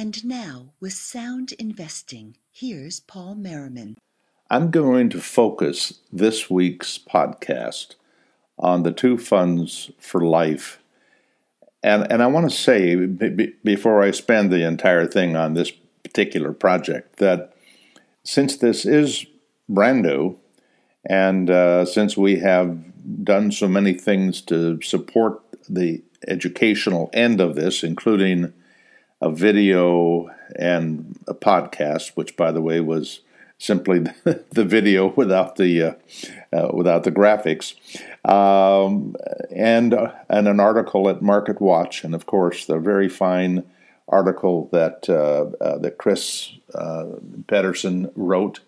And now, with sound investing, here's Paul Merriman. I'm going to focus this week's podcast on the two funds for life. And, and I want to say, b- before I spend the entire thing on this particular project, that since this is brand new, and uh, since we have done so many things to support the educational end of this, including a video and a podcast, which, by the way, was simply the video without the uh, uh, without the graphics, um, and uh, and an article at Market Watch, and of course the very fine article that uh, uh, that Chris uh, Pedersen wrote.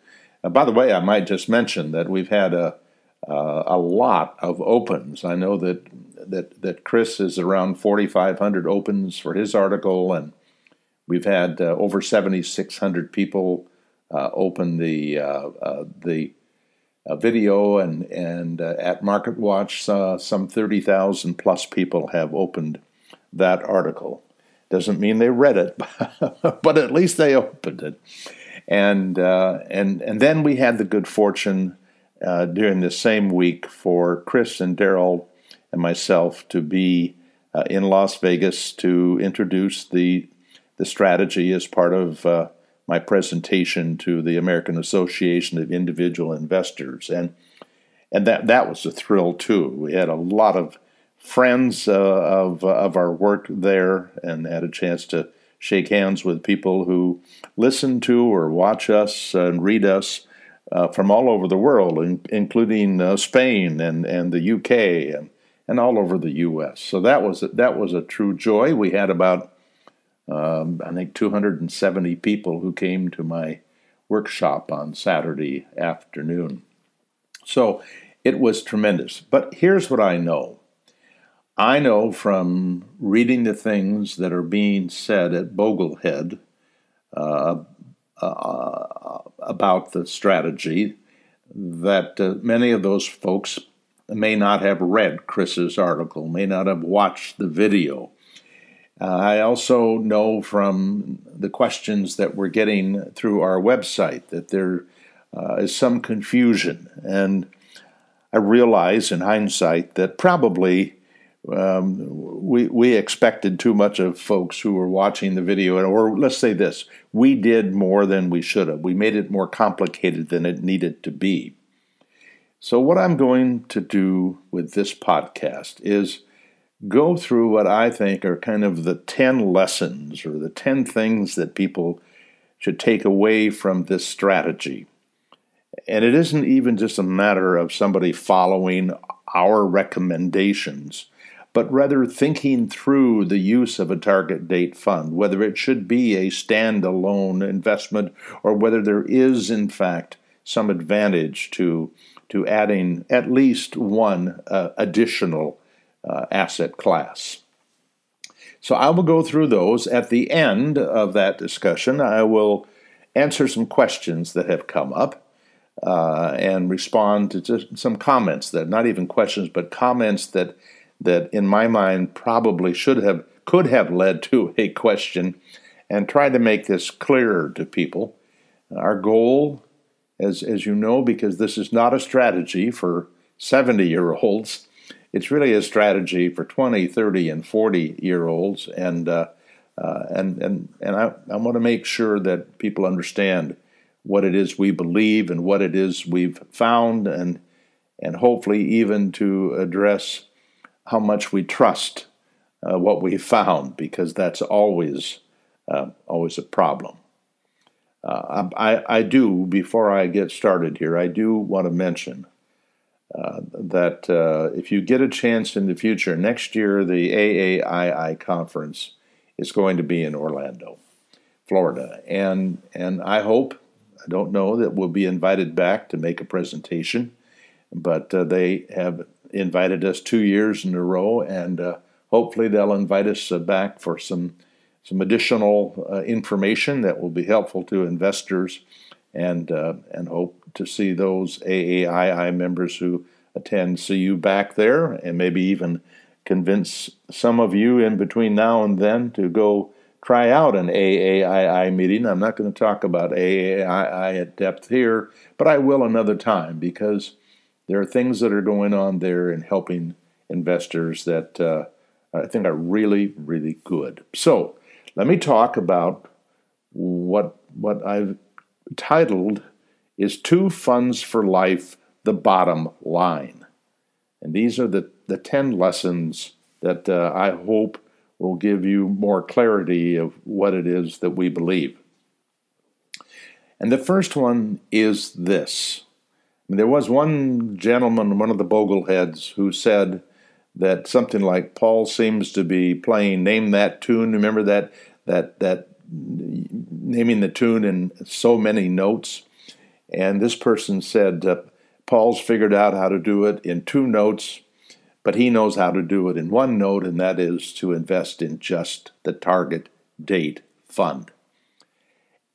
by the way, I might just mention that we've had a a lot of opens. I know that that that Chris is around 4,500 opens for his article, and we've had over 7,600 people uh, open the uh, uh, the video, and and at MarketWatch, some thirty thousand plus people have opened that article. Doesn't mean they read it, but at least they opened it. And and and then we had the good fortune during the same week for Chris and Daryl and myself to be uh, in Las Vegas to introduce the the strategy as part of uh, my presentation to the American Association of Individual Investors, and and that that was a thrill too. We had a lot of friends uh, of of our work there, and had a chance to shake hands with people who listen to or watch us and read us uh, from all over the world, in, including uh, Spain and and the UK and and all over the U.S. So that was that was a true joy. We had about um, I think 270 people who came to my workshop on Saturday afternoon. So it was tremendous. But here's what I know I know from reading the things that are being said at Boglehead uh, uh, about the strategy that uh, many of those folks may not have read Chris's article, may not have watched the video. Uh, I also know from the questions that we're getting through our website that there uh, is some confusion. And I realize in hindsight that probably um, we, we expected too much of folks who were watching the video, or let's say this we did more than we should have. We made it more complicated than it needed to be. So, what I'm going to do with this podcast is go through what I think are kind of the 10 lessons or the 10 things that people should take away from this strategy. And it isn't even just a matter of somebody following our recommendations, but rather thinking through the use of a target date fund, whether it should be a standalone investment or whether there is, in fact, some advantage to, to adding at least one uh, additional uh, asset class. So I will go through those. At the end of that discussion, I will answer some questions that have come up uh, and respond to some comments that, not even questions, but comments that, that in my mind probably should have, could have led to a question and try to make this clearer to people. Our goal, as, as you know, because this is not a strategy for 70 year olds, it's really a strategy for 20, 30, and 40 year olds. And, uh, uh, and, and, and I, I want to make sure that people understand what it is we believe and what it is we've found, and, and hopefully even to address how much we trust uh, what we found, because that's always, uh, always a problem. Uh, I, I do, before I get started here, I do want to mention uh, that uh, if you get a chance in the future, next year the AAII conference is going to be in Orlando, Florida, and and I hope I don't know that we'll be invited back to make a presentation, but uh, they have invited us two years in a row, and uh, hopefully they'll invite us uh, back for some some additional information that will be helpful to investors, and and hope to see those AAII members who attend see you back there and maybe even convince some of you in between now and then to go try out an AAII meeting. I'm not going to talk about AAII at depth here, but I will another time because there are things that are going on there in helping investors that uh, I think are really, really good. So let me talk about what what I've titled is two funds for life the bottom line. And these are the, the 10 lessons that uh, i hope will give you more clarity of what it is that we believe. And the first one is this. There was one gentleman one of the bogleheads who said that something like paul seems to be playing name that tune. Remember that that that naming the tune in so many notes. And this person said, uh, Paul's figured out how to do it in two notes, but he knows how to do it in one note, and that is to invest in just the target date fund.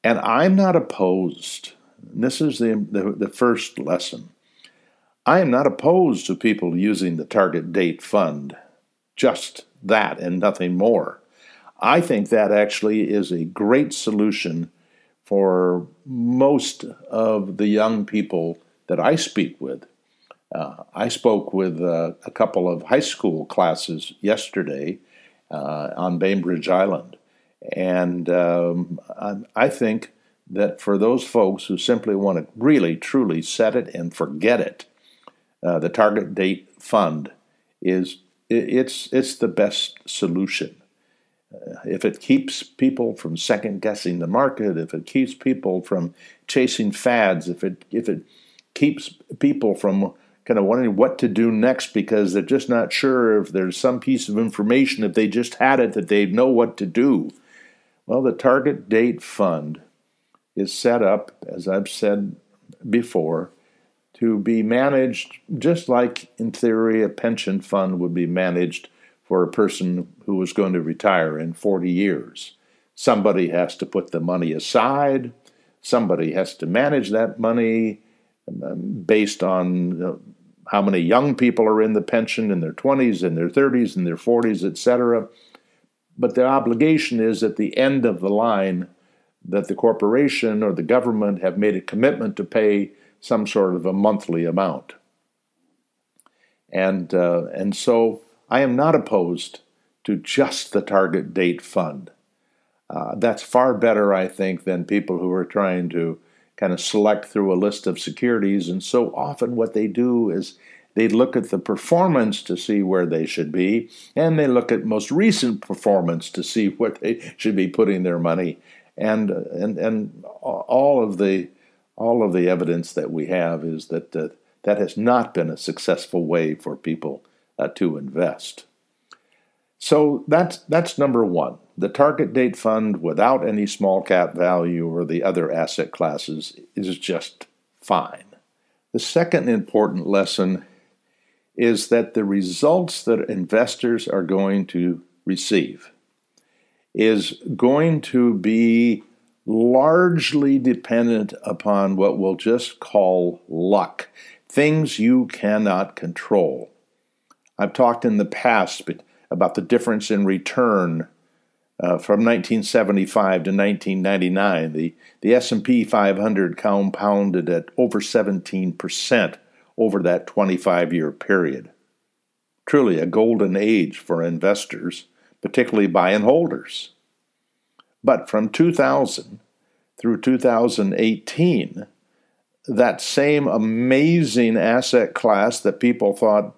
And I'm not opposed. This is the, the, the first lesson. I am not opposed to people using the target date fund, just that and nothing more. I think that actually is a great solution for most of the young people that I speak with. Uh, I spoke with uh, a couple of high school classes yesterday uh, on Bainbridge Island. And um, I think that for those folks who simply want to really, truly set it and forget it, uh, the target date fund is it's it's the best solution if it keeps people from second guessing the market, if it keeps people from chasing fads, if it if it keeps people from kind of wondering what to do next because they're just not sure if there's some piece of information if they just had it that they'd know what to do. Well, the target date fund is set up, as I've said before, to be managed just like in theory a pension fund would be managed for a person who was going to retire in 40 years. Somebody has to put the money aside, somebody has to manage that money um, based on how many young people are in the pension in their 20s, in their 30s, in their 40s, etc. But the obligation is at the end of the line that the corporation or the government have made a commitment to pay some sort of a monthly amount. And, uh, and so I am not opposed to just the target date fund. Uh, that's far better, I think, than people who are trying to kind of select through a list of securities. And so often, what they do is they look at the performance to see where they should be, and they look at most recent performance to see where they should be putting their money. And and and all of the all of the evidence that we have is that uh, that has not been a successful way for people uh, to invest. So that's that's number one. The target date fund without any small cap value or the other asset classes is just fine. The second important lesson is that the results that investors are going to receive is going to be largely dependent upon what we'll just call luck, things you cannot control. I've talked in the past about the difference in return uh, from 1975 to 1999. The, the S&P 500 compounded at over 17% over that 25-year period. Truly a golden age for investors, particularly buy and holders. But from 2000 through 2018, that same amazing asset class that people thought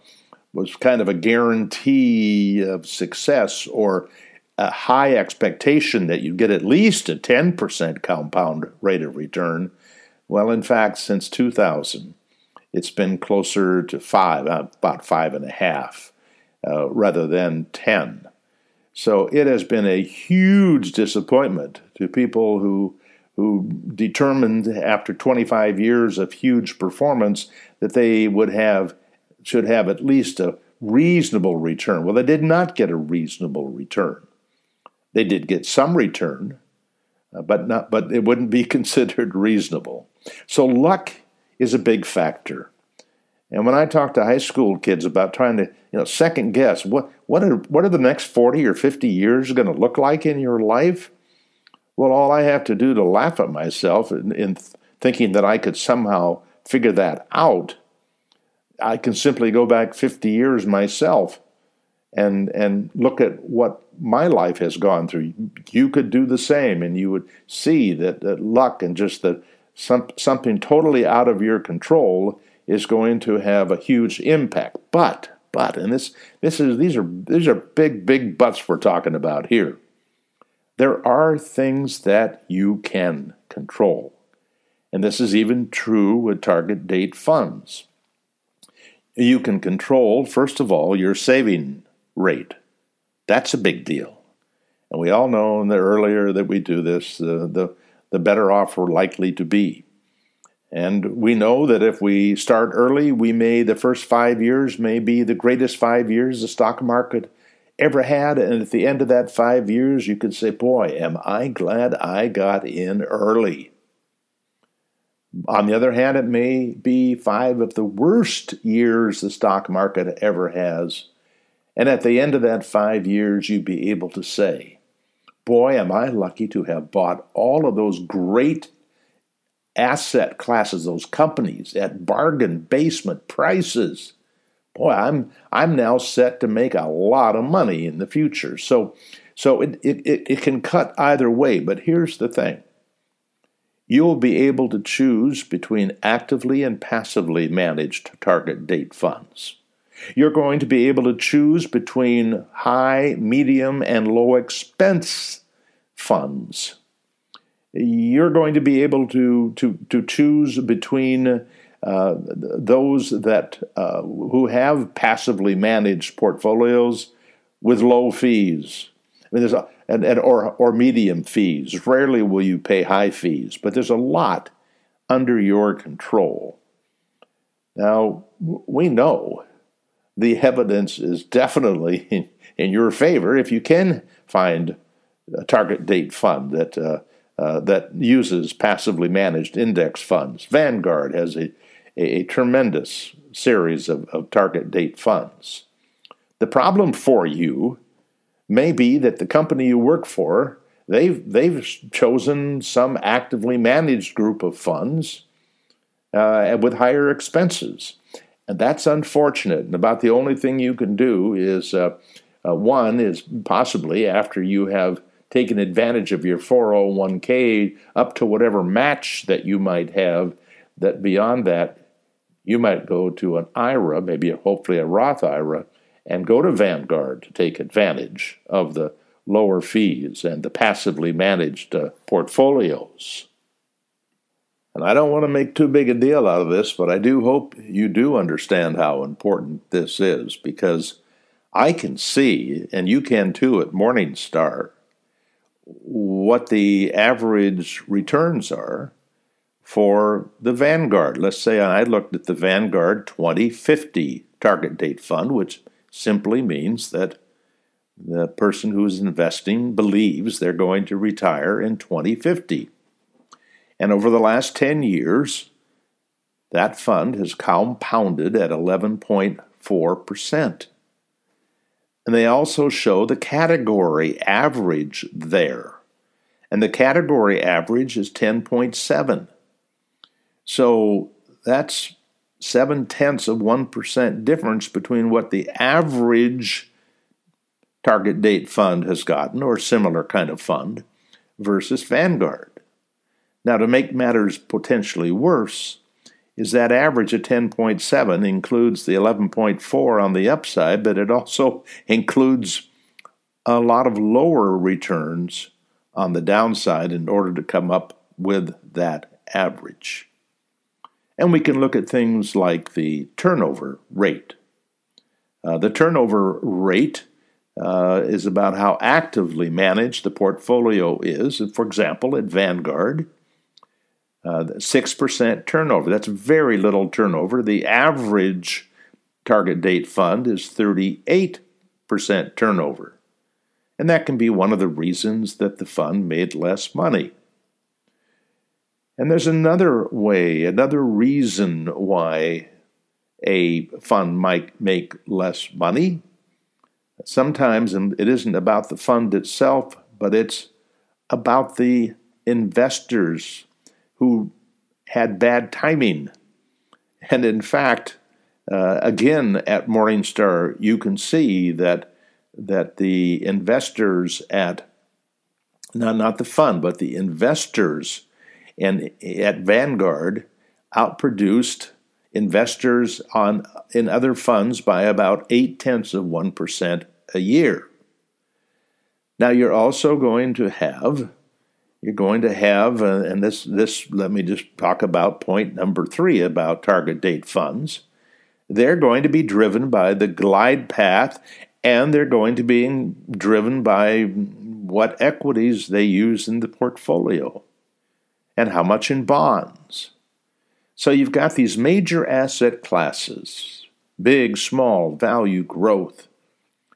was kind of a guarantee of success or a high expectation that you'd get at least a 10% compound rate of return. Well, in fact, since 2000, it's been closer to five, uh, about five and a half, uh, rather than 10. So it has been a huge disappointment to people who who determined after 25 years of huge performance that they would have should have at least a reasonable return. Well, they did not get a reasonable return. They did get some return, uh, but not but it wouldn't be considered reasonable. So luck is a big factor. And when I talk to high school kids about trying to, you know, second guess what what are what are the next 40 or 50 years going to look like in your life? Well, all I have to do to laugh at myself in, in thinking that I could somehow figure that out, I can simply go back 50 years myself and and look at what my life has gone through. You could do the same, and you would see that, that luck and just that some, something totally out of your control is going to have a huge impact. But but and this this is these are these are big big buts we're talking about here. There are things that you can control. And this is even true with target date funds. You can control, first of all, your saving rate. That's a big deal. And we all know the earlier that we do this, uh, the, the better off we're likely to be. And we know that if we start early, we may, the first five years may be the greatest five years the stock market ever had. And at the end of that five years, you could say, Boy, am I glad I got in early. On the other hand, it may be five of the worst years the stock market ever has. And at the end of that five years, you'd be able to say, Boy, am I lucky to have bought all of those great asset classes, those companies at bargain basement prices. Boy, I'm I'm now set to make a lot of money in the future. So so it, it, it can cut either way, but here's the thing you will be able to choose between actively and passively managed target date funds. You're going to be able to choose between high, medium, and low expense funds. You're going to be able to, to, to choose between uh, those that uh, who have passively managed portfolios with low fees. I mean, there's a and, and or or medium fees. Rarely will you pay high fees, but there's a lot under your control. Now we know the evidence is definitely in, in your favor if you can find a target date fund that uh, uh, that uses passively managed index funds. Vanguard has a, a, a tremendous series of, of target date funds. The problem for you may be that the company you work for they've they've chosen some actively managed group of funds uh, with higher expenses, and that's unfortunate. And about the only thing you can do is uh, uh, one is possibly after you have taken advantage of your 401k up to whatever match that you might have. That beyond that, you might go to an IRA, maybe hopefully a Roth IRA, and go to Vanguard to take advantage of the lower fees and the passively managed uh, portfolios. And I don't want to make too big a deal out of this, but I do hope you do understand how important this is because I can see, and you can too at Morningstar, what the average returns are for the Vanguard. Let's say I looked at the Vanguard 2050 target date fund, which simply means that the person who is investing believes they're going to retire in 2050. And over the last 10 years, that fund has compounded at 11.4%. And they also show the category average there. And the category average is 10.7. So that's seven tenths of 1% difference between what the average target date fund has gotten, or similar kind of fund, versus Vanguard. Now, to make matters potentially worse, is that average of 10.7 includes the 11.4 on the upside, but it also includes a lot of lower returns on the downside in order to come up with that average. And we can look at things like the turnover rate. Uh, the turnover rate uh, is about how actively managed the portfolio is. For example, at Vanguard, uh, 6% turnover. That's very little turnover. The average target date fund is 38% turnover. And that can be one of the reasons that the fund made less money. And there's another way, another reason why a fund might make less money. Sometimes it isn't about the fund itself, but it's about the investors who had bad timing. And in fact, uh, again at Morningstar, you can see that that the investors at not not the fund, but the investors and at Vanguard outproduced investors on in other funds by about eight tenths of one percent a year. Now you're also going to have you're going to have uh, and this this let me just talk about point number 3 about target date funds. They're going to be driven by the glide path and they're going to be driven by what equities they use in the portfolio and how much in bonds. So you've got these major asset classes big, small, value, growth,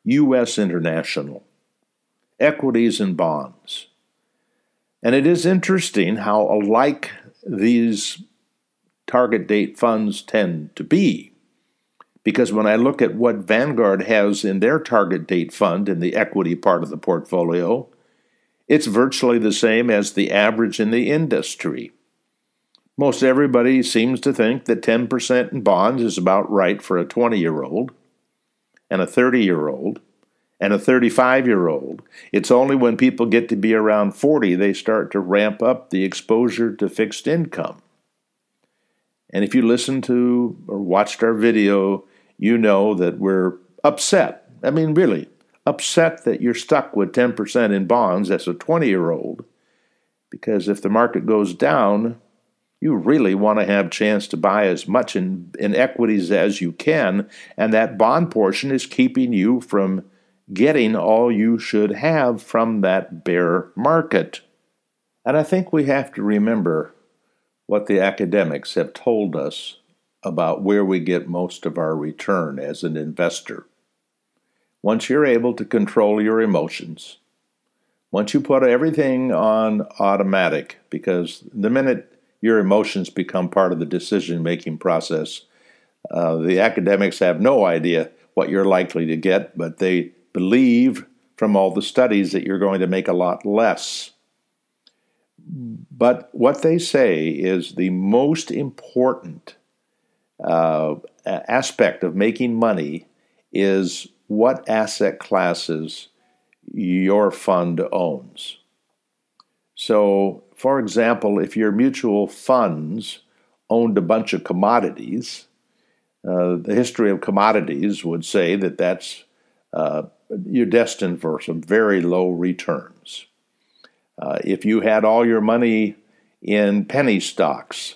U.S. international, equities and bonds. And it is interesting how alike these target date funds tend to be. Because when I look at what Vanguard has in their target date fund in the equity part of the portfolio, it's virtually the same as the average in the industry. Most everybody seems to think that 10% in bonds is about right for a 20 year old and a 30 year old and a 35 year old. It's only when people get to be around 40 they start to ramp up the exposure to fixed income. And if you listen to or watched our video, you know that we're upset. I mean, really, upset that you're stuck with 10% in bonds as a 20 year old. Because if the market goes down, you really want to have a chance to buy as much in, in equities as you can, and that bond portion is keeping you from getting all you should have from that bear market. And I think we have to remember what the academics have told us about where we get most of our return as an investor. Once you're able to control your emotions, once you put everything on automatic, because the minute your emotions become part of the decision making process, uh, the academics have no idea what you're likely to get, but they believe from all the studies that you're going to make a lot less. But what they say is the most important uh, aspect of making money is what asset classes your fund owns. So, for example, if your mutual funds owned a bunch of commodities, uh, the history of commodities would say that that's uh, you're destined for some very low returns. Uh, if you had all your money in penny stocks,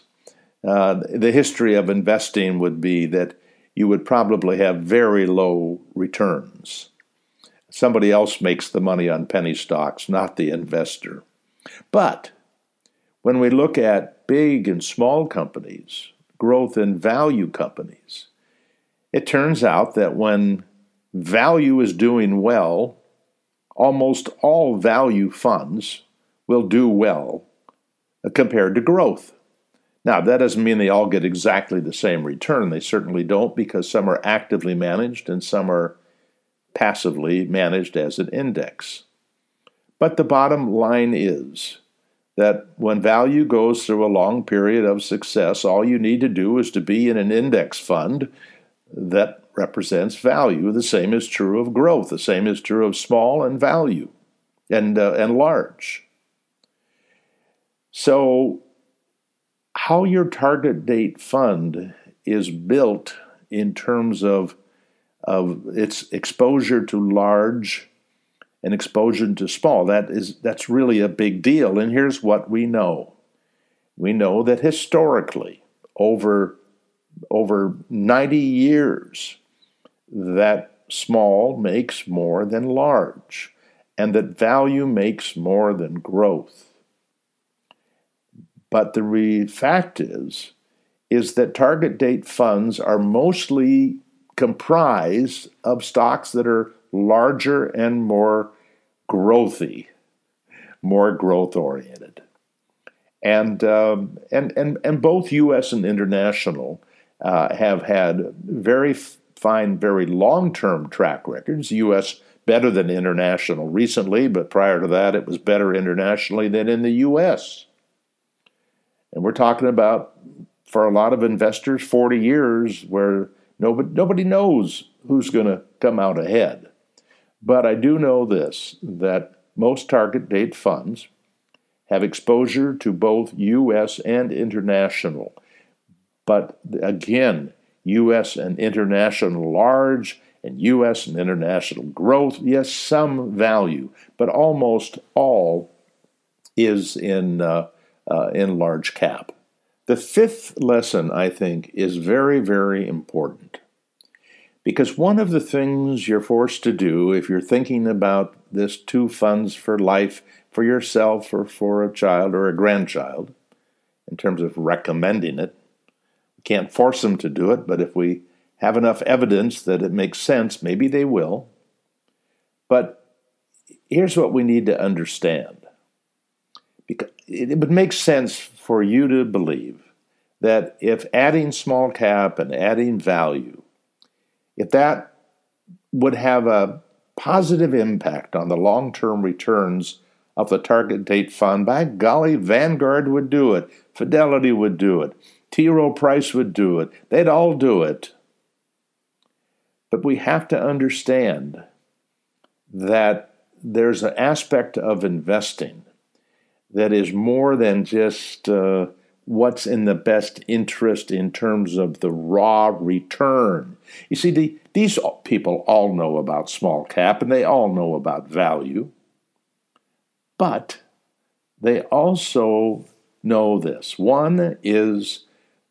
uh, the history of investing would be that you would probably have very low returns. Somebody else makes the money on penny stocks, not the investor. But when we look at big and small companies, growth and value companies, it turns out that when value is doing well, almost all value funds will do well uh, compared to growth. Now, that doesn't mean they all get exactly the same return. They certainly don't because some are actively managed and some are passively managed as an index. But the bottom line is that when value goes through a long period of success, all you need to do is to be in an index fund that represents value. The same is true of growth. The same is true of small and value and, uh, and large. So, how your target date fund is built in terms of, of its exposure to large and exposure to small, that is, that's really a big deal. And here's what we know we know that historically, over, over 90 years, that small makes more than large, and that value makes more than growth. But the re- fact is, is that target date funds are mostly comprised of stocks that are larger and more growthy, more growth oriented. And, um, and, and, and both US and international uh, have had very fine, very long term track records. U.S. better than international recently, but prior to that, it was better internationally than in the U.S. And we're talking about, for a lot of investors, 40 years where nobody, nobody knows who's going to come out ahead. But I do know this that most target date funds have exposure to both U.S. and international. But again, U.S. and international large and U.S. and international growth, yes, some value, but almost all is in, uh, uh, in large cap. The fifth lesson, I think, is very, very important. Because one of the things you're forced to do if you're thinking about this two funds for life for yourself or for a child or a grandchild, in terms of recommending it, we can't force them to do it, but if we have enough evidence that it makes sense, maybe they will. But here's what we need to understand. It would make sense for you to believe that if adding small cap and adding value if that would have a positive impact on the long term returns of the target date fund, by golly, Vanguard would do it, Fidelity would do it, T. Rowe Price would do it, they'd all do it. But we have to understand that there's an aspect of investing that is more than just uh, what's in the best interest in terms of the raw return. You see, the, these people all know about small cap and they all know about value, but they also know this. One is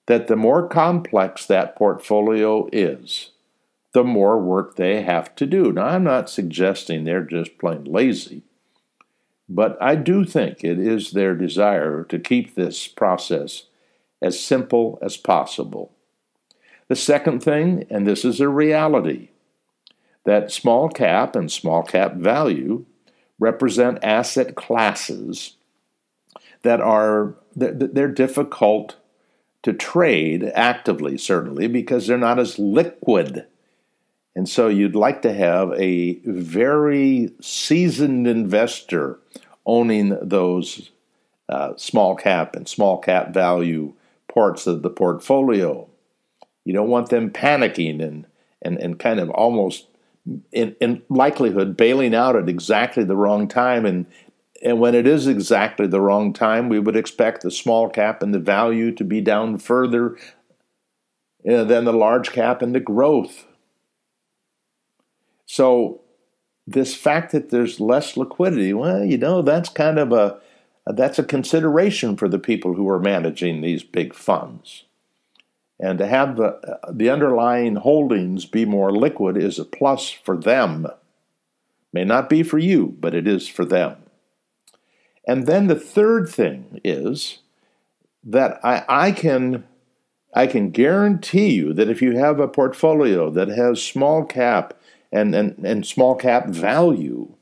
that the more complex that portfolio is, the more work they have to do. Now, I'm not suggesting they're just plain lazy. But I do think it is their desire to keep this process as simple as possible. The second thing, and this is a reality, that small cap and small cap value represent asset classes that are they're difficult to trade actively certainly because they're not as liquid and so you'd like to have a very seasoned investor owning those uh, small cap and small cap value parts of the portfolio. You don't want them panicking and, and, and kind of almost in, in likelihood bailing out at exactly the wrong time and and when it is exactly the wrong time, we would expect the small cap and the value to be down further uh, than the large cap and the growth. So, this fact that there's less liquidity, well, you know, that's kind of a that's a consideration for the people who are managing these big funds. And to have the, the underlying holdings be more liquid is a plus for them. May not be for you, but it is for them. And then the third thing is that I, I can I can guarantee you that if you have a portfolio that has small cap and, and, and small cap value,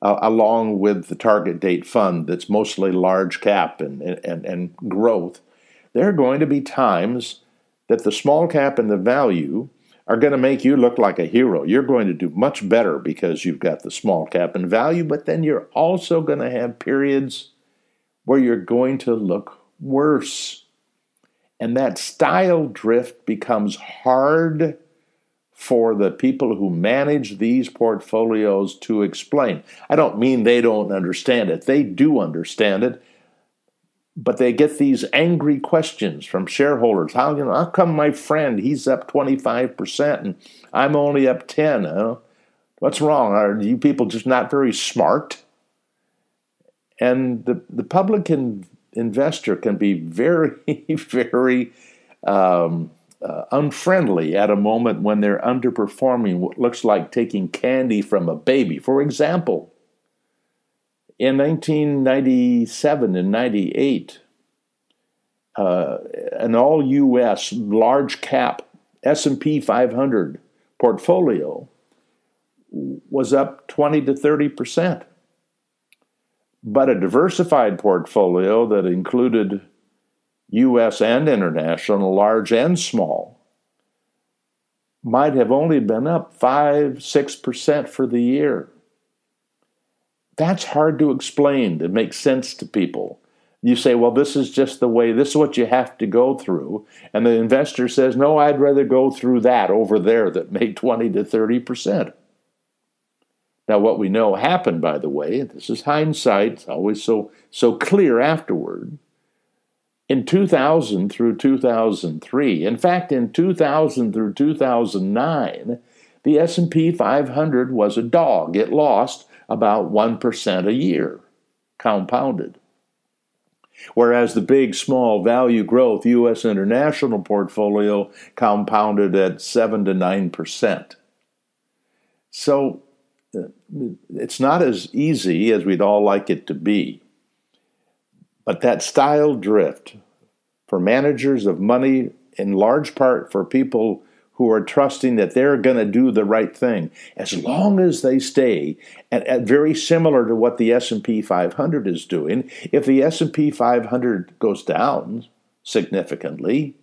uh, along with the target date fund that's mostly large cap and, and, and growth, there are going to be times that the small cap and the value are going to make you look like a hero. You're going to do much better because you've got the small cap and value, but then you're also going to have periods where you're going to look worse. And that style drift becomes hard for the people who manage these portfolios to explain. I don't mean they don't understand it, they do understand it. But they get these angry questions from shareholders. How, you know, how come my friend he's up 25% and I'm only up 10? Huh? What's wrong? Are you people just not very smart? And the, the public in, investor can be very, very um, uh, unfriendly at a moment when they're underperforming what looks like taking candy from a baby. For example, in 1997 and 98, uh, an all U.S. large cap S&P 500 portfolio was up 20 to 30 percent. But a diversified portfolio that included U.S. and international, large and small, might have only been up 5 6% for the year. That's hard to explain to make sense to people. You say, well, this is just the way, this is what you have to go through. And the investor says, no, I'd rather go through that over there that made 20 to 30%. Now, what we know happened, by the way, this is hindsight, it's always so, so clear afterward. In 2000 through 2003, in fact, in 2000 through 2009, the S&P 500 was a dog. It lost about 1% a year, compounded. Whereas the big, small value growth U.S. international portfolio compounded at 7 to 9%. So uh, it's not as easy as we'd all like it to be. But that style drift for managers of money, in large part for people who are trusting that they're going to do the right thing. As long as they stay at, at, very similar to what the S&P 500 is doing if the S&P 500 goes down significantly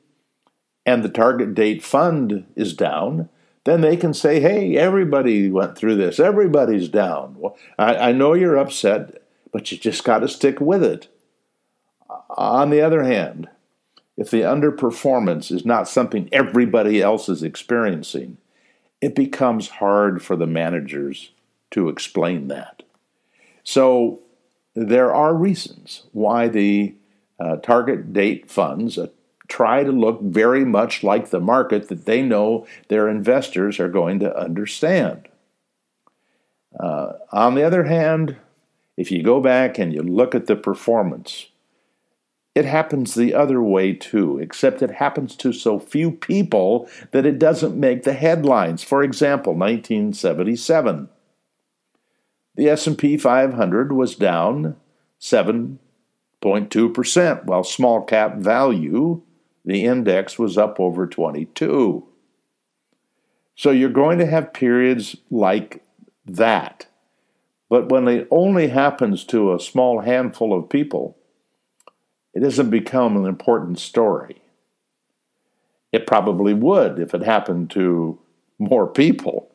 and the target date fund is down then they can say hey everybody went through this. Everybody's down. Well, I, I know you're upset but you just got to stick with it. On the other hand if the underperformance is not something everybody else is experiencing, it becomes hard for the managers to explain that. So there are reasons why the uh, target date funds uh, try to look very much like the market that they know their investors are going to understand. Uh, on the other hand, if you go back and you look at the performance it happens the other way too, except it happens to so few people that it doesn't make the headlines. For example, 1977. The S&P 500 was down 7.2%, while small cap value, the index was up over 22. So you're going to have periods like that. But when it only happens to a small handful of people, it doesn't become an important story. It probably would if it happened to more people.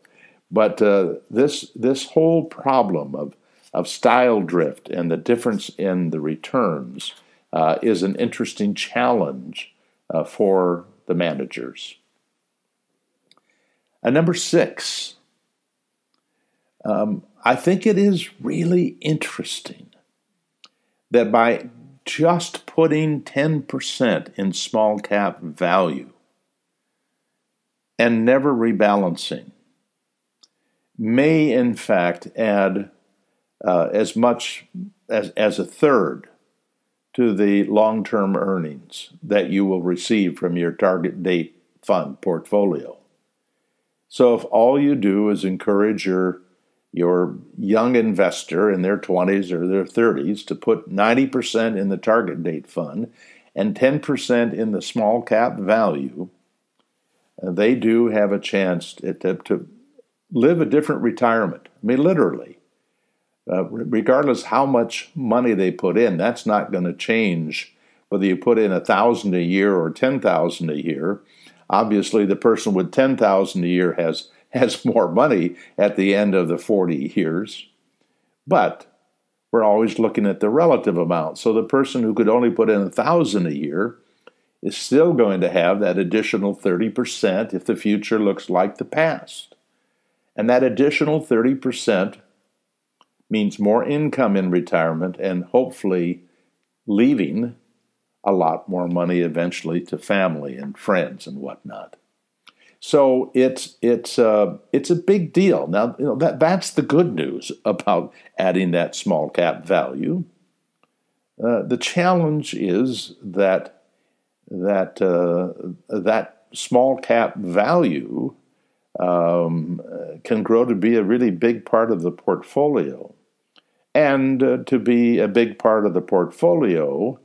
But uh, this, this whole problem of, of style drift and the difference in the returns uh, is an interesting challenge uh, for the managers. And number six, um, I think it is really interesting that by just putting 10% in small cap value and never rebalancing may, in fact, add uh, as much as, as a third to the long term earnings that you will receive from your target date fund portfolio. So, if all you do is encourage your your young investor in their 20s or their 30s to put 90% in the target date fund and 10% in the small cap value, uh, they do have a chance to, to, live a different retirement. I mean, literally. Uh, regardless how much money they put in, that's not going to change whether you put in a thousand a year or ten thousand a year. Obviously, the person with ten thousand a year has has more money at the end of the 40 years. But we're always looking at the relative amount. So the person who could only put in a thousand a year is still going to have that additional 30% if the future looks like the past. And that additional 30% means more income in retirement and hopefully leaving a lot more money eventually to family and friends and whatnot. So it's it's uh, it's a big deal. Now you know that that's the good news about adding that small cap value. Uh, the challenge is that that uh, that small cap value um, can grow to be a really big part of the portfolio, and uh, to be a big part of the portfolio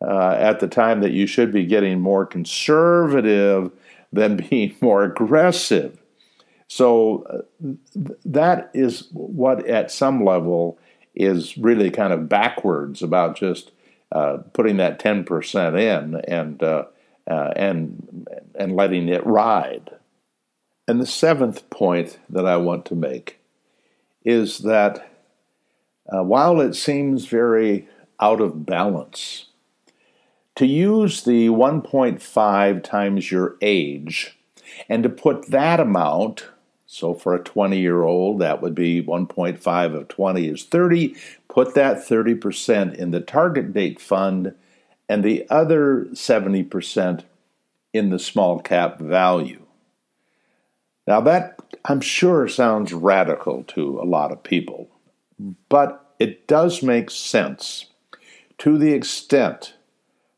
uh, at the time that you should be getting more conservative than being more aggressive. So uh, that is what, at some level, is really kind of backwards about just uh, putting that ten percent in and uh, uh, and and letting it ride. And the seventh point that I want to make is that uh, while it seems very out of balance, to use the 1.5 times your age and to put that amount, so for a 20 year old, that would be 1.5 of 20 is 30, put that 30% in the target date fund and the other 70% in the small cap value. Now, that I'm sure sounds radical to a lot of people, but it does make sense to the extent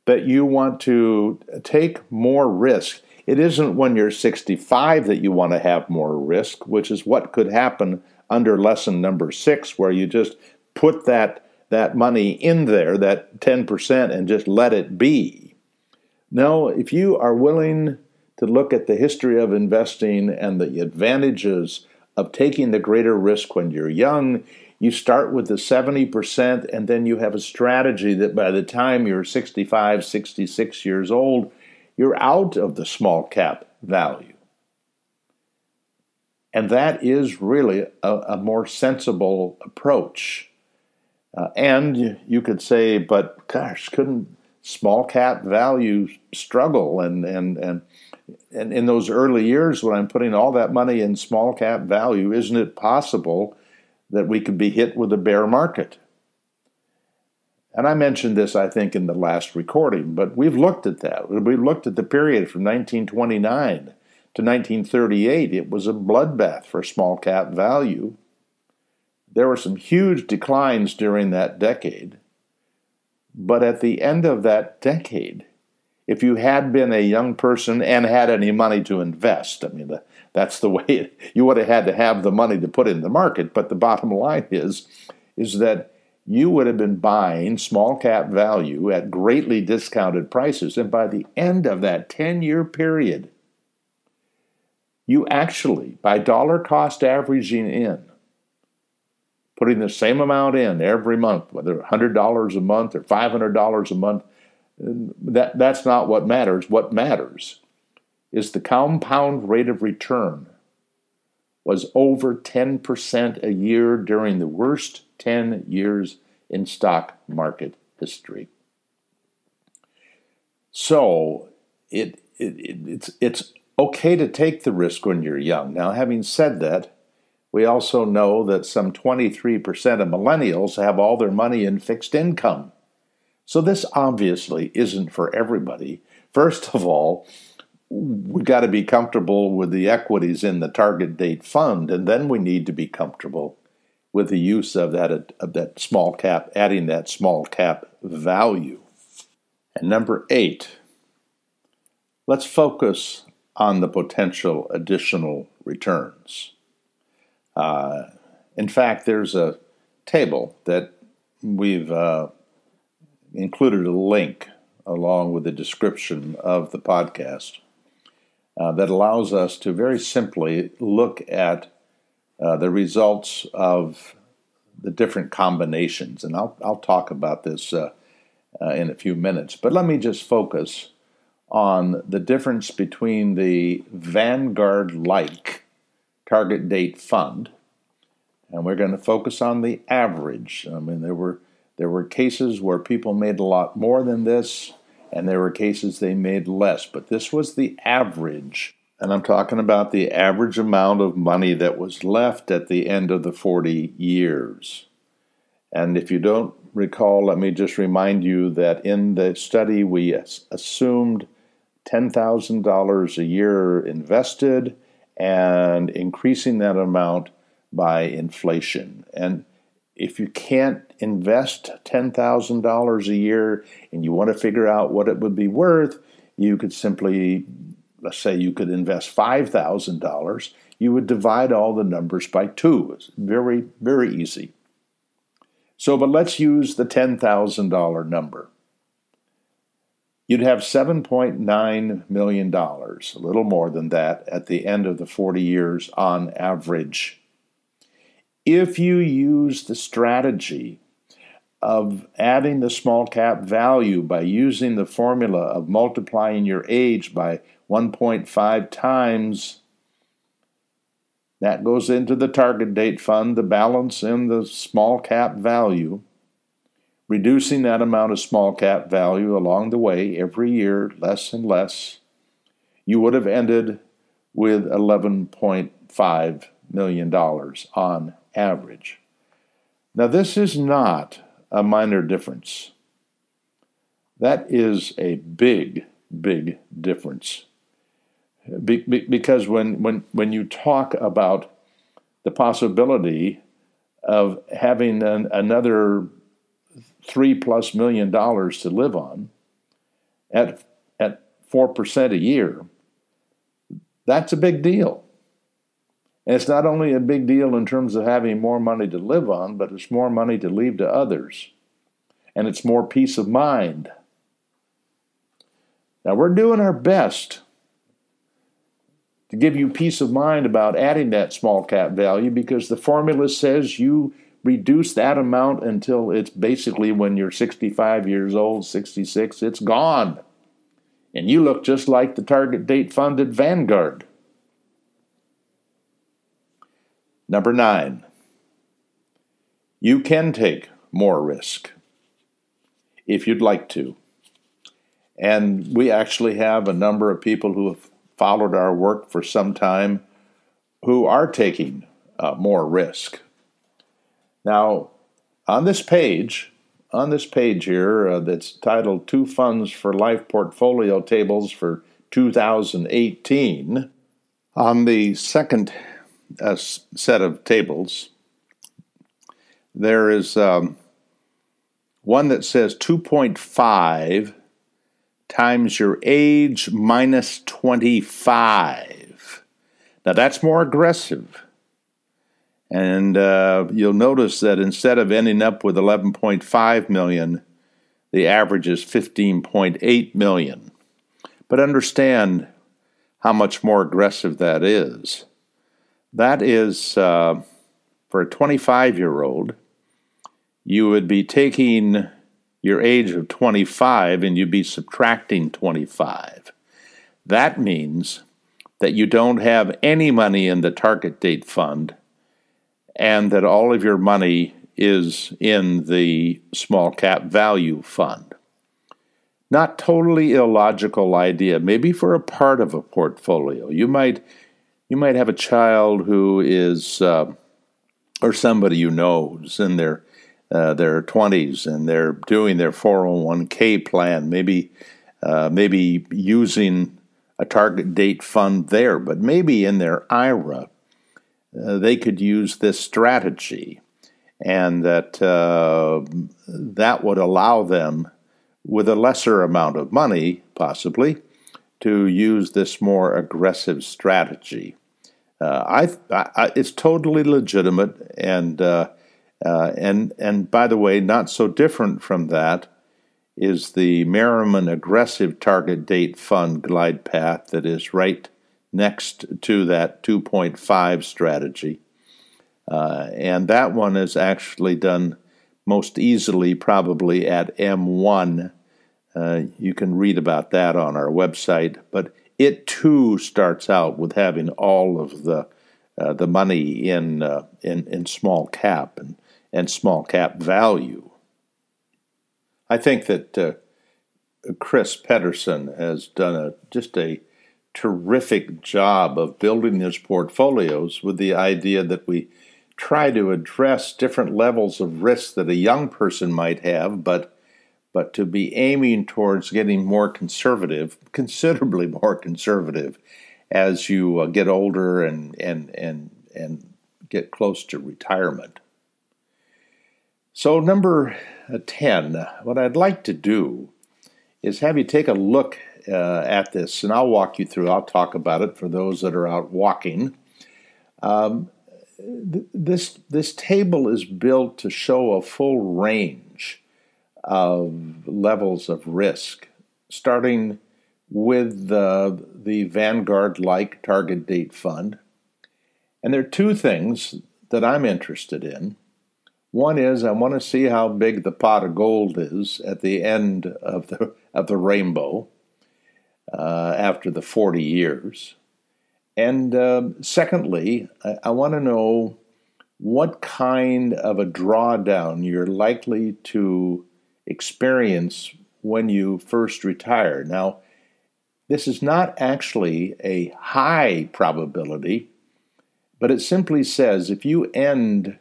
that you want to take more risk. It isn't when you're 65 that you want to have more risk, which is what could happen under lesson number six, where you just put that, that money in there, that 10%, and just let it be. No, if you are willing to look at the history of investing and the advantages of taking the greater risk when you're young. You start with the 70%, and then you have a strategy that by the time you're 65, 66 years old, you're out of the small cap value. And that is really a, a more sensible approach. Uh, and you could say, but gosh, couldn't small cap value struggle and, and, and and in those early years when I'm putting all that money in small cap value, isn't it possible that we could be hit with a bear market? And I mentioned this, I think, in the last recording, but we've looked at that. We've looked at the period from 1929 to 1938. It was a bloodbath for small cap value. There were some huge declines during that decade. But at the end of that decade, if you had been a young person and had any money to invest. I mean, the, that's the way it, you would have had to have the money to put in the market. But the bottom line is, is that you would have been buying small cap value at greatly discounted prices. And by the end of that 10 year period, you actually, by dollar cost averaging in, putting the same amount in every month, whether $100 a month or $500 a month, that, that's not what matters. What matters is the compound rate of return was over 10% a year during the worst 10 years in stock market history. So it, it, it, it's, it's okay to take the risk when you're young. Now, having said that, we also know that some 23% of millennials have all their money in fixed income. So this obviously isn't for everybody. First of all, we've got to be comfortable with the equities in the target date fund, and then we need to be comfortable with the use of that of that small cap, adding that small cap value. And number eight, let's focus on the potential additional returns. Uh, in fact, there's a table that we've uh, included a link along with the description of the podcast uh, that allows us to very simply look at uh, the results of the different combinations. And I'll, I'll talk about this uh, uh in a few minutes. But let me just focus on the difference between the Vanguard like target date fund, and we're going to focus on the average. I mean, there were there were cases where people made a lot more than this, and there were cases they made less, but this was the average. And I'm talking about the average amount of money that was left at the end of the 40 years. And if you don't recall, let me just remind you that in the study we assumed $10,000 a year invested and increasing that amount by inflation. And if you can't invest $10,000 a year and you want to figure out what it would be worth, you could simply, let's say you could invest $5,000, you would divide all the numbers by two. It's very, very easy. So, but let's use the $10,000 number. You'd have $7.9 million, a little more than that, at the end of the 40 years on average if you use the strategy of adding the small cap value by using the formula of multiplying your age by 1.5 times That goes into the target date fund, the balance in the small cap value, reducing that amount of small cap value along the way every year, less and less. You would have ended with $11.5 million on average. Now, this is not a minor difference. That is a big, big difference. Be, be, because when, when, when you talk about the possibility of having an, another three plus million dollars to live on at, at 4% a year, that's a big deal. And it's not only a big deal in terms of having more money to live on, but it's more money to leave to others. And it's more peace of mind. Now, we're doing our best to give you peace of mind about adding that small cap value because the formula says you reduce that amount until it's basically when you're 65 years old, 66, it's gone. And you look just like the target date funded Vanguard. Number nine, you can take more risk if you'd like to. And we actually have a number of people who have followed our work for some time who are taking uh, more risk. Now, on this page, on this page here uh, that's titled Two Funds for Life Portfolio Tables for 2018, on the second uh, set of tables, there is um, one that says 2.5 times your age minus 25. Now that's more aggressive. And uh, you'll notice that instead of ending up with 11.5 million, the average is 15.8 million. But understand how much more aggressive that is. That is, uh, for a 25 year old, you would be taking your age of 25 and you'd be subtracting 25. That means that you don't have any money in the target date fund and that all of your money is in the small cap value fund. Not totally illogical idea, maybe for a part of a portfolio. You might you might have a child who is uh, or somebody you know who's in their uh, their 20s and they're doing their 401k plan, maybe uh, maybe using a target date fund there, but maybe in their IRA, uh, they could use this strategy, and that uh, that would allow them, with a lesser amount of money, possibly, to use this more aggressive strategy. Uh, I, I, it's totally legitimate and uh, uh, and and by the way, not so different from that is the Merriman Aggressive Target Date Fund glide path that is right next to that 2.5 strategy. Uh, and that one is actually done most easily, probably at M1. Uh, you can read about that on our website, but it too starts out with having all of the uh, the money in, uh, in in small cap, and and small cap value. I think that uh, Chris Pedersen has done a just a terrific job of building his portfolios with the idea that we try to address different levels of risk that a young person might have, but but to be aiming towards getting more conservative, considerably more conservative, as you uh, get older and and and and get close to retirement. So, number uh, 10, what I'd like to do is have you take a look uh, at this, and I'll walk you through. I'll talk about it for those that are out walking. Um, th- this, this table is built to show a full range of levels of risk, starting with the, the Vanguard like target date fund. And there are two things that I'm interested in. One is I want to see how big the pot of gold is at the end of the of the rainbow uh, after the 40 years. And uh, secondly, I, I want to know what kind of a drawdown you're likely to experience when you first retire. Now, this is not actually a high probability, but it simply says if you end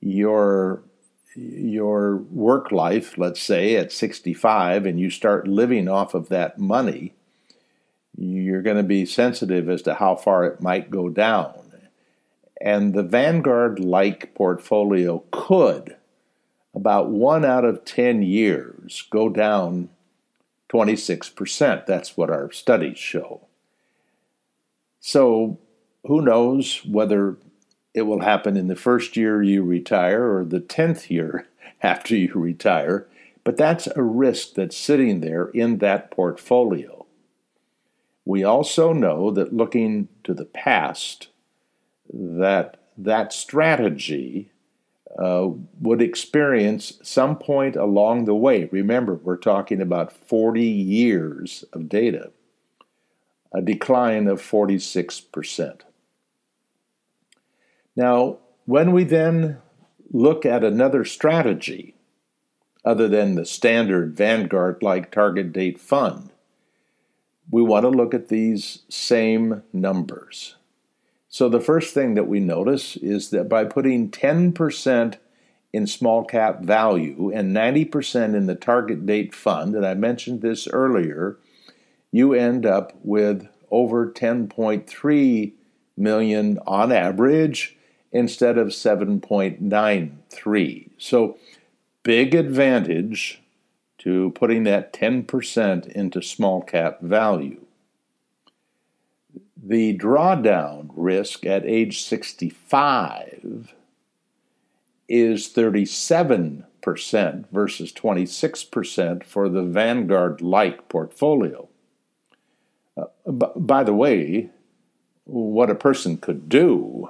your your work life, let's say at 65, and you start living off of that money, you're going to be sensitive as to how far it might go down. And the Vanguard like portfolio could, about one out of 10 years, go down 26%. That's what our studies show. So, who knows whether it will happen in the first year you retire or the 10th year after you retire, but that's a risk that's sitting there in that portfolio. We also know that looking to the past, that that strategy uh, would experience some point along the way. Remember, we're talking about 40 years of data, a decline of 46%. Now, when we then look at another strategy, other than the standard Vanguard like target date fund, we want to look at these same numbers. So, the first thing that we notice is that by putting 10% in small cap value and 90% in the target date fund, and I mentioned this earlier, you end up with over 10.3 million on average instead of 7.93. So, big advantage to putting that 10% into small cap value. The drawdown risk at age 65 is 37% versus 26% for the Vanguard like portfolio. Uh, b- by the way, what a person could do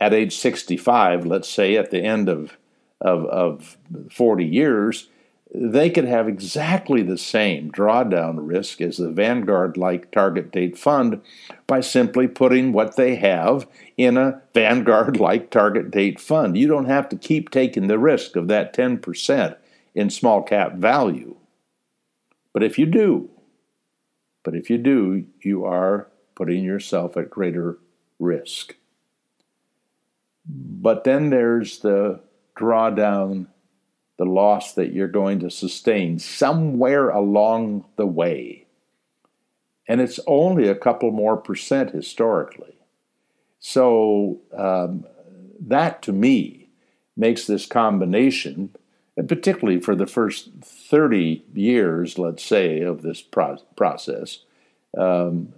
at age 65, let's say at the end of, of, of 40 years, they could have exactly the same drawdown risk as the Vanguard like target date fund by simply putting what they have in a Vanguard like target date fund. You don't have to keep taking the risk of that 10% in small cap value. But if you do, but if you do, you are putting yourself at greater risk. But then there's the drawdown, the loss that you're going to sustain somewhere along the way. And it's only a couple more percent historically. So um, that to me makes this combination, and particularly for the first 30 years, let's say, of this pro- process, um,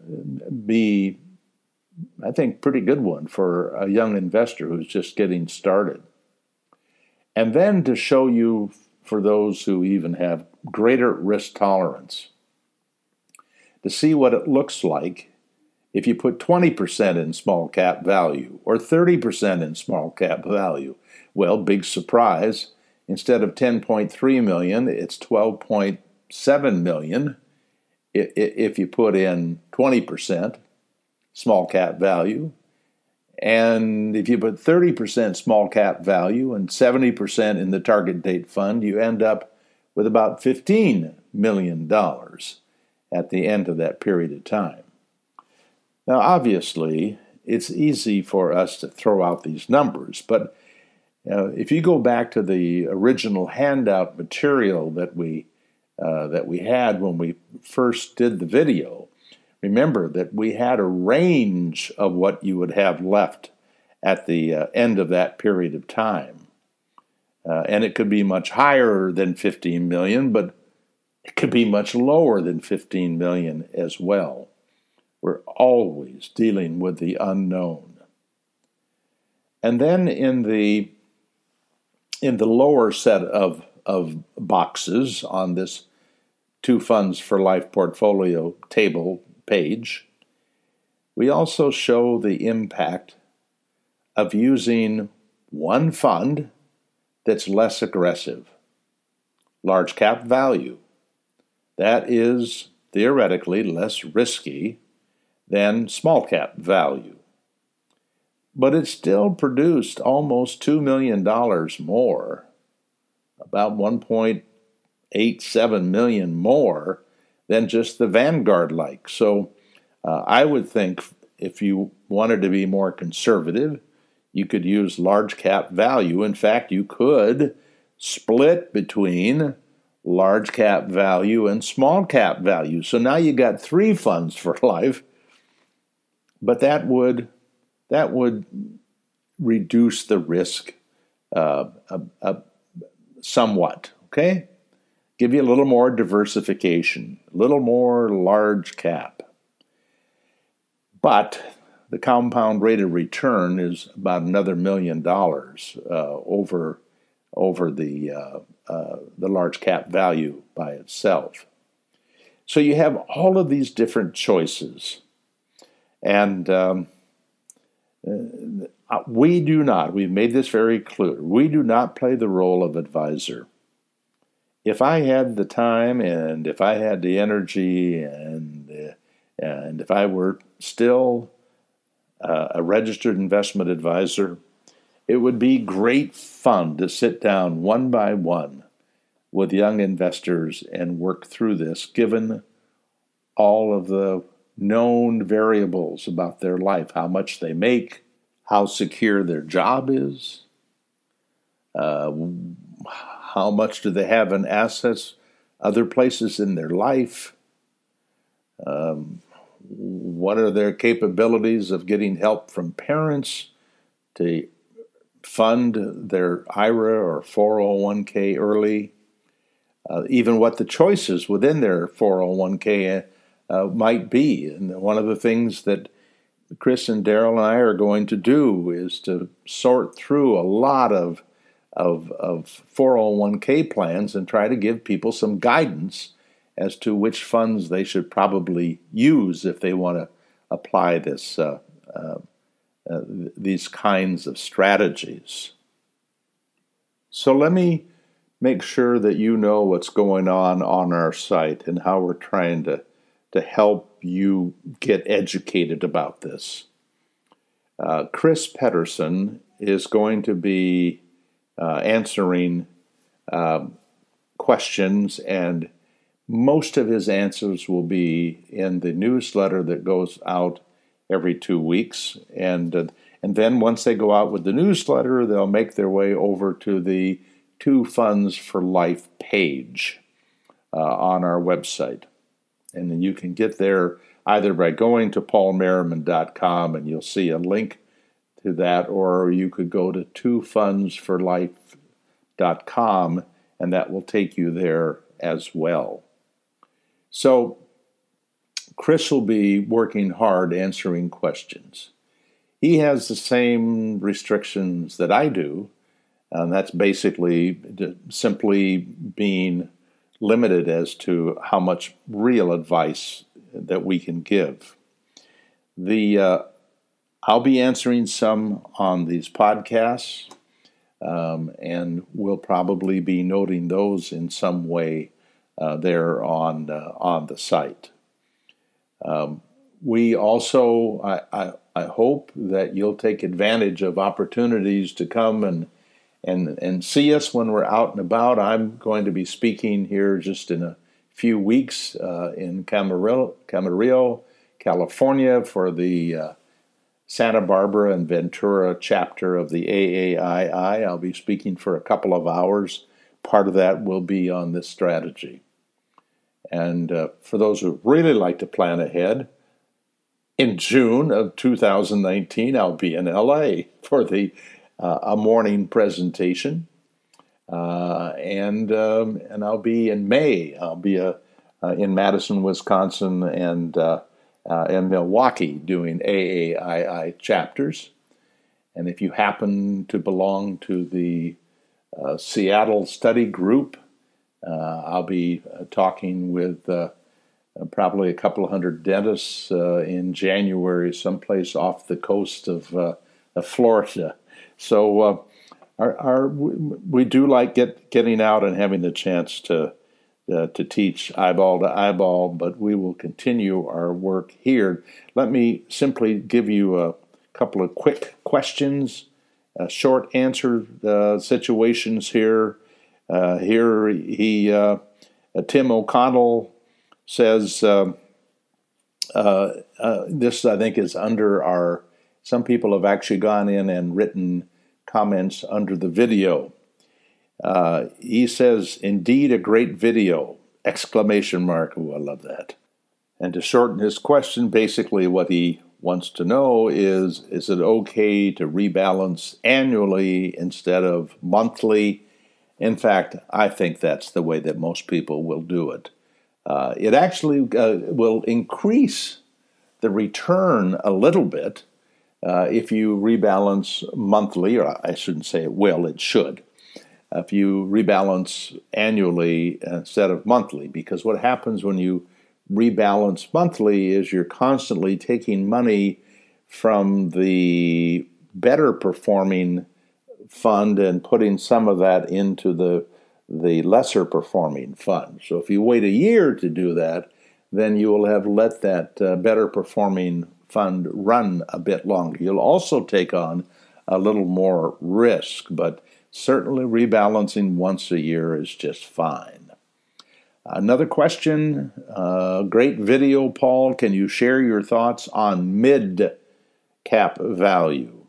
be I think, pretty good one for a young investor who's just getting started. And then to show you, for those who even have greater risk tolerance, to see what it looks like if you put 20% in small cap value or 30% in small cap value. Well, big surprise. Instead of 10.3 million, it's 12.7 million if you put in 20% small cap value. And if you put 30% small cap value and 70% in the target date fund, you end up with about $15 million at the end of that period of time. Now, obviously, it's easy for us to throw out these numbers, but uh, if you go back to the original handout material that we uh, that we had when we first did the video, remember that we had a range of what you would have left at the uh, end of that period of time. Uh, and it could be much higher than 15 million, but it could be much lower than 15 million as well. We're always dealing with the unknown. And then in the in the lower set of, of boxes on this two funds for life portfolio table page, we also show the impact of using one fund that's less aggressive. Large cap value. That is theoretically less risky than small cap value. But it still produced almost $2 million more, about 1.87 million more than just the Vanguard like. So uh, I would think if you wanted to be more conservative, you could use large cap value. In fact, you could split between large cap value and small cap value. So now you got three funds for life, but that would that would reduce the risk uh, uh, somewhat. Okay, give you a little more diversification, a little more large cap, but the compound rate of return is about another million dollars uh, over over the uh, uh, the large cap value by itself. So you have all of these different choices, and um, uh, we do not. We've made this very clear. We do not play the role of advisor. If I had the time and if I had the energy and and if I were still uh, a registered investment advisor, it would be great fun to sit down one by one with young investors and work through this, given all of the known variables about their life how much they make, how secure their job is, uh, how much do they have in assets, other places in their life. Um, what are their capabilities of getting help from parents to fund their IRA or 401k early, uh, even what the choices within their 401k uh, might be. And one of the things that Chris and Daryl and I are going to do is to sort through a lot of, of, of 401k plans and try to give people some guidance as to which funds they should probably use if they want to apply this uh, uh, uh, these kinds of strategies. So let me make sure that you know what's going on on our site and how we're trying to, to help you get educated about this. Uh, Chris Pedersen is going to be uh, answering um, questions, and most of his answers will be in the newsletter that goes out every two weeks. And, uh, and then once they go out with the newsletter, they'll make their way over to the Two Funds for Life page uh, on our website. And then you can get there either by going to paulmerriman.com and you'll see a link to that, or you could go to twofundsforlife.com and that will take you there as well. So Chris will be working hard answering questions. He has the same restrictions that I do, and that's basically simply being limited as to how much real advice that we can give. The uh, I'll be answering some on these podcasts, um, and we'll probably be noting those in some way uh, there on uh, on the site. Um, we also, I, I, I, hope that you'll take advantage of opportunities to come and, and, and see us when we're out and about. I'm going to be speaking here just in a few weeks uh, in Camarillo, Camarillo, California for the uh, Santa Barbara and Ventura chapter of the AAII. I'll be speaking for a couple of hours. Part of that will be on this strategy. And uh, for those who really like to plan ahead, in June of 2019, I'll be in LA for the uh, a morning presentation, uh, and um, and I'll be in May. I'll be uh, uh, in Madison, Wisconsin, and uh, in Milwaukee doing AAII chapters. And if you happen to belong to the Seattle study group, uh, I'll be uh, talking with uh, probably a couple of hundred dentists in January, someplace off the coast of, of Florida. So our, our, we do like get, getting out and having the chance to uh, to teach eyeball to eyeball, but we will continue our work here. Let me simply give you a couple of quick questions, uh, short answer uh, situations here. Uh, here he, uh, Tim O'Connell says, um, this I think is under our, some people have actually gone in and written comments under the video. Uh, he says, "Indeed, a great video!" Exclamation mark. Oh, I love that. And to shorten his question, basically what he wants to know is: Is it okay to rebalance annually instead of monthly? In fact, I think that's the way that most people will do it. Uh, it actually uh, will increase the return a little bit uh, if you rebalance monthly, or I shouldn't say it will, it should if you rebalance annually instead of monthly. Because what happens when you rebalance monthly is you're constantly taking money from the better performing fund and putting some of that into the the lesser performing fund. So if you wait a year to do that, then you will have let that uh, better performing fund run a bit longer. You'll also take on a little more risk, but Certainly, rebalancing once a year is just fine. Another question. Uh, great video, Paul. Can you share your thoughts on mid cap value?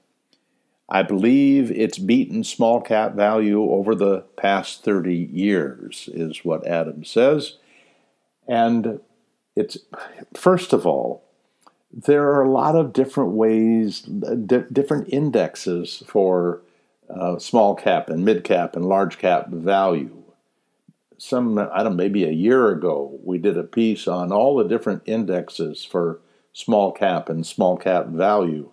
I believe it's beaten small cap value over the past 30 years, is what Adam says. And it's, first of all, there are a lot of different ways, different indexes for uh, small cap and mid cap and large cap value. Some, I don't maybe a year ago, we did a piece on all the different indexes for small cap and small cap value.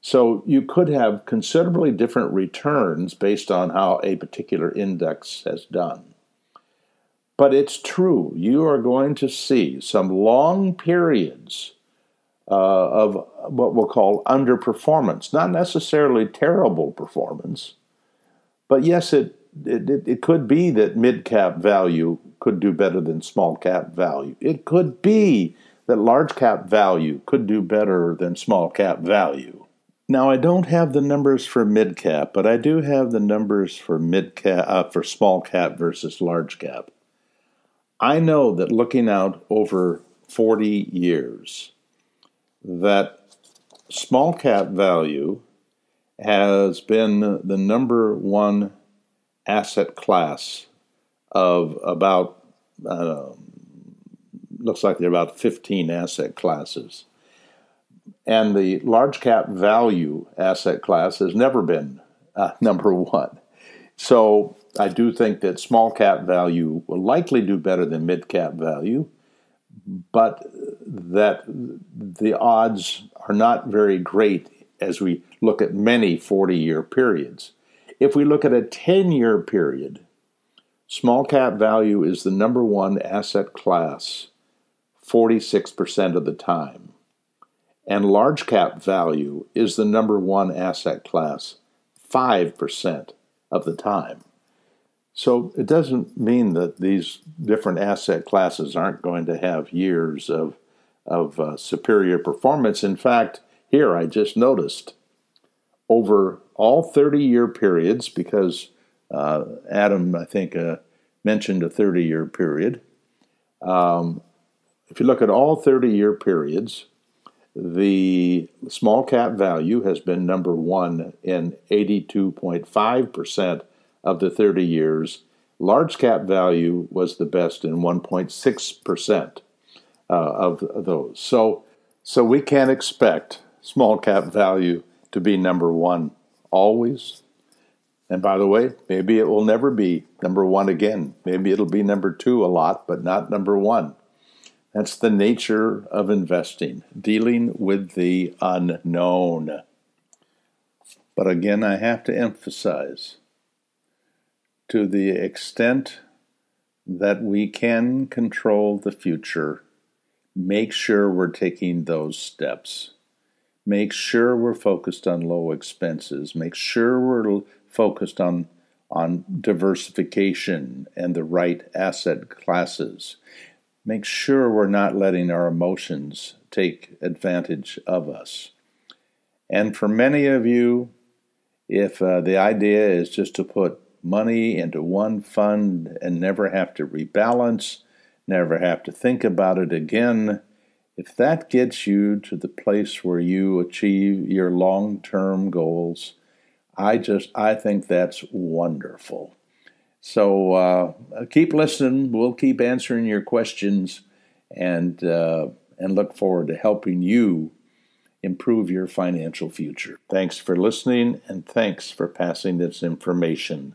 So you could have considerably different returns based on how a particular index has done. But it's true, you are going to see some long periods of what we'll call underperformance. Not necessarily terrible performance, but yes, it, it, it could be that mid cap value could do better than small cap value. It could be that large cap value could do better than small cap value. Now, I don't have the numbers for mid cap, but I do have the numbers for mid cap uh, for small cap versus large cap. I know that looking out over 40 years, that small cap value has been the number one asset class of about uh, looks like there are about 15 asset classes. And the large cap value asset class has never been uh, number one. So i do think that small cap value will likely do better than mid cap value but that the odds are not very great as we look at many 40 year periods. If we look at a 10 year period, small cap value is the number one asset class 46% of the time, and large cap value is the number one asset class 5% of the time. So it doesn't mean that these different asset classes aren't going to have years of, of uh, superior performance. In fact, here I just noticed over all 30 year periods, because uh, Adam, I think, uh, mentioned a 30 year period. Um, if you look at all 30 year periods, the small cap value has been number one in 82.5% of the 30 years, large cap value was the best in 1.6% uh, of those. So, so we can't expect small cap value to be number one always. And by the way, maybe it will never be number one again. Maybe it'll be number two a lot, but not number one. That's the nature of investing, dealing with the unknown. But again, I have to emphasize to the extent that we can control the future, make sure we're taking those steps. Make sure we're focused on low expenses. Make sure we're focused on on diversification and the right asset classes. Make sure we're not letting our emotions take advantage of us. And for many of you, if uh, the idea is just to put money into one fund and never have to rebalance, never have to think about it again, if that gets you to the place where you achieve your long term goals, I just I think that's wonderful. So uh, keep listening. We'll keep answering your questions, and uh, and look forward to helping you improve your financial future. Thanks for listening, and thanks for passing this information